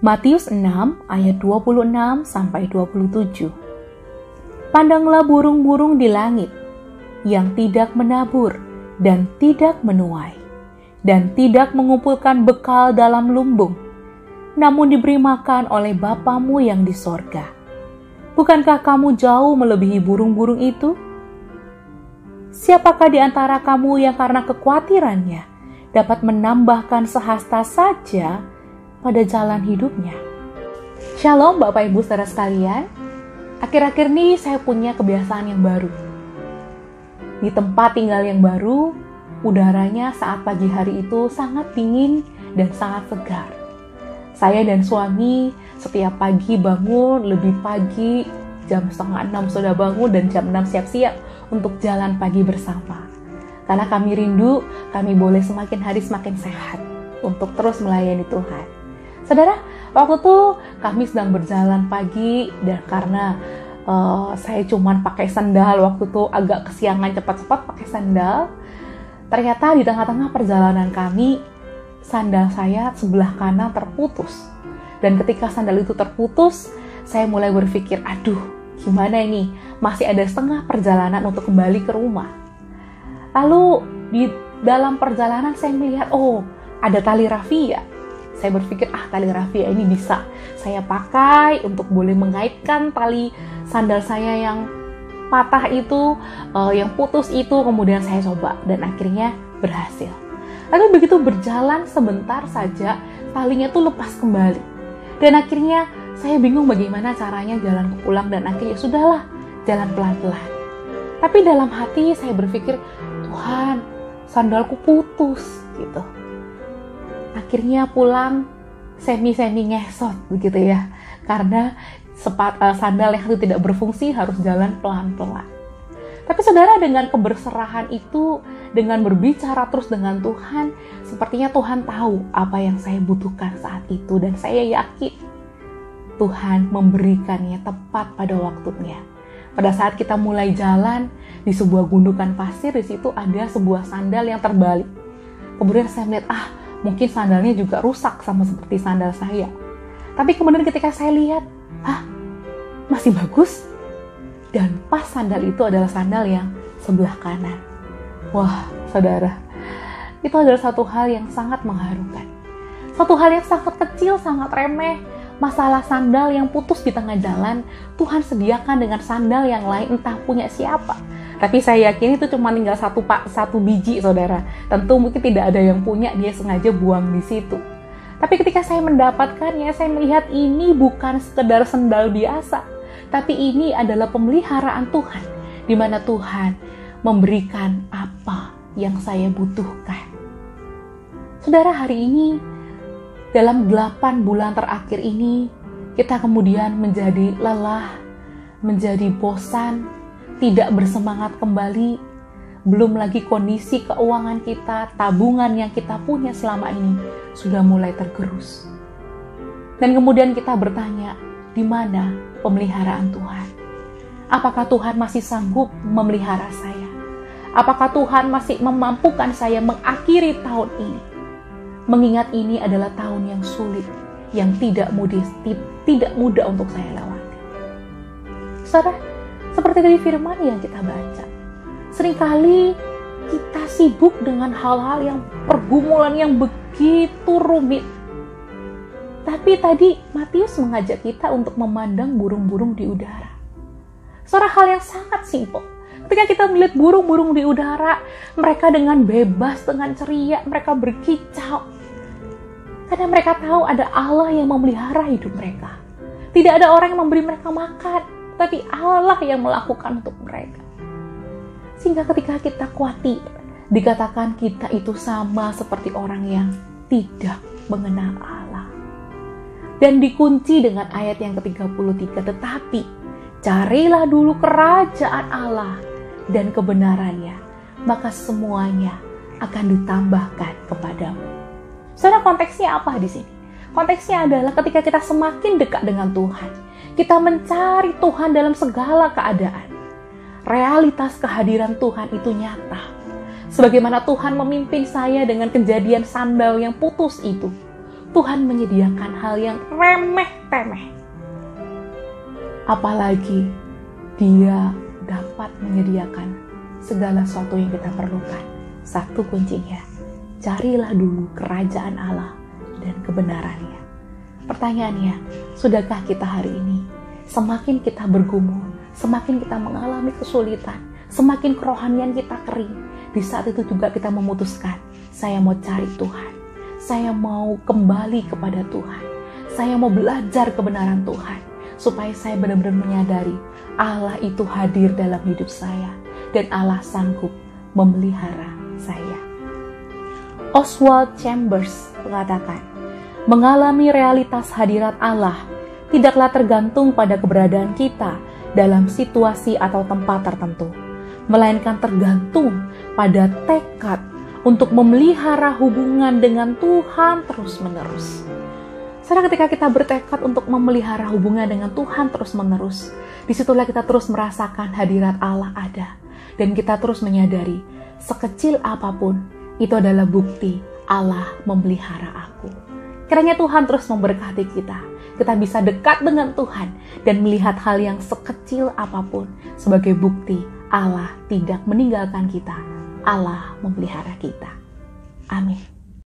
Matius 6 ayat 26 sampai 27. Pandanglah burung-burung di langit yang tidak menabur dan tidak menuai dan tidak mengumpulkan bekal dalam lumbung, namun diberi makan oleh Bapamu yang di sorga. Bukankah kamu jauh melebihi burung-burung itu? Siapakah di antara kamu yang karena kekhawatirannya dapat menambahkan sehasta saja pada jalan hidupnya. Shalom Bapak Ibu saudara sekalian. Akhir-akhir ini saya punya kebiasaan yang baru. Di tempat tinggal yang baru, udaranya saat pagi hari itu sangat dingin dan sangat segar. Saya dan suami setiap pagi bangun lebih pagi, jam setengah enam sudah bangun dan jam enam siap-siap untuk jalan pagi bersama. Karena kami rindu, kami boleh semakin hari semakin sehat untuk terus melayani Tuhan. Saudara, waktu itu kami sedang berjalan pagi dan karena uh, saya cuman pakai sandal waktu itu agak kesiangan cepat-cepat pakai sandal. Ternyata di tengah-tengah perjalanan kami sandal saya sebelah kanan terputus. Dan ketika sandal itu terputus, saya mulai berpikir, aduh gimana ini? Masih ada setengah perjalanan untuk kembali ke rumah. Lalu di dalam perjalanan saya melihat, oh ada tali rafia saya berpikir ah tali rafia ini bisa saya pakai untuk boleh mengaitkan tali sandal saya yang patah itu, uh, yang putus itu, kemudian saya coba dan akhirnya berhasil. Lalu begitu berjalan sebentar saja, talinya tuh lepas kembali. Dan akhirnya saya bingung bagaimana caranya jalan pulang dan akhirnya sudahlah jalan pelan-pelan. Tapi dalam hati saya berpikir, Tuhan, sandalku putus gitu akhirnya pulang semi-semi ngesot begitu ya karena sepat, uh, sandal yang itu tidak berfungsi harus jalan pelan-pelan. Tapi saudara dengan keberserahan itu, dengan berbicara terus dengan Tuhan, sepertinya Tuhan tahu apa yang saya butuhkan saat itu dan saya yakin Tuhan memberikannya tepat pada waktunya. Pada saat kita mulai jalan di sebuah gundukan pasir, di situ ada sebuah sandal yang terbalik. Kemudian saya melihat, ah mungkin sandalnya juga rusak sama seperti sandal saya. Tapi kemudian ketika saya lihat, ah masih bagus. Dan pas sandal itu adalah sandal yang sebelah kanan. Wah, saudara, itu adalah satu hal yang sangat mengharukan. Satu hal yang sangat kecil, sangat remeh, masalah sandal yang putus di tengah jalan, Tuhan sediakan dengan sandal yang lain entah punya siapa. Tapi saya yakin itu cuma tinggal satu pak satu biji saudara. Tentu mungkin tidak ada yang punya dia sengaja buang di situ. Tapi ketika saya mendapatkannya, saya melihat ini bukan sekedar sendal biasa, tapi ini adalah pemeliharaan Tuhan, di mana Tuhan memberikan apa yang saya butuhkan. Saudara, hari ini dalam delapan bulan terakhir ini, kita kemudian menjadi lelah, menjadi bosan, tidak bersemangat kembali, belum lagi kondisi keuangan kita, tabungan yang kita punya selama ini sudah mulai tergerus. Dan kemudian kita bertanya, di mana pemeliharaan Tuhan? Apakah Tuhan masih sanggup memelihara saya? Apakah Tuhan masih memampukan saya mengakhiri tahun ini? Mengingat ini adalah tahun yang sulit, yang tidak mudah, tidak mudah untuk saya lewati. Saudara, seperti dari firman yang kita baca. Seringkali kita sibuk dengan hal-hal yang pergumulan yang begitu rumit. Tapi tadi Matius mengajak kita untuk memandang burung-burung di udara. Seorang hal yang sangat simpel. Ketika kita melihat burung-burung di udara, mereka dengan bebas, dengan ceria, mereka berkicau. Karena mereka tahu ada Allah yang memelihara hidup mereka. Tidak ada orang yang memberi mereka makan tapi Allah yang melakukan untuk mereka. Sehingga ketika kita khawatir, dikatakan kita itu sama seperti orang yang tidak mengenal Allah. Dan dikunci dengan ayat yang ke-33, tetapi carilah dulu kerajaan Allah dan kebenarannya, maka semuanya akan ditambahkan kepadamu. Saudara konteksnya apa di sini? Konteksnya adalah ketika kita semakin dekat dengan Tuhan, kita mencari Tuhan dalam segala keadaan. Realitas kehadiran Tuhan itu nyata. Sebagaimana Tuhan memimpin saya dengan kejadian sandal yang putus itu. Tuhan menyediakan hal yang remeh-temeh. Apalagi dia dapat menyediakan segala sesuatu yang kita perlukan. Satu kuncinya, carilah dulu kerajaan Allah dan kebenarannya. Pertanyaannya, sudahkah kita hari ini? Semakin kita bergumul, semakin kita mengalami kesulitan, semakin kerohanian kita kering, di saat itu juga kita memutuskan, saya mau cari Tuhan, saya mau kembali kepada Tuhan, saya mau belajar kebenaran Tuhan, supaya saya benar-benar menyadari Allah itu hadir dalam hidup saya, dan Allah sanggup memelihara saya. Oswald Chambers mengatakan, mengalami realitas hadirat Allah tidaklah tergantung pada keberadaan kita dalam situasi atau tempat tertentu, melainkan tergantung pada tekad untuk memelihara hubungan dengan Tuhan terus-menerus. Karena ketika kita bertekad untuk memelihara hubungan dengan Tuhan terus-menerus, di situlah kita terus merasakan hadirat Allah ada. Dan kita terus menyadari, sekecil apa pun, itu adalah bukti Allah memelihara aku. Kiranya Tuhan terus memberkati kita kita bisa dekat dengan Tuhan dan melihat hal yang sekecil apa pun sebagai bukti Allah tidak meninggalkan kita. Allah memelihara kita. Amin.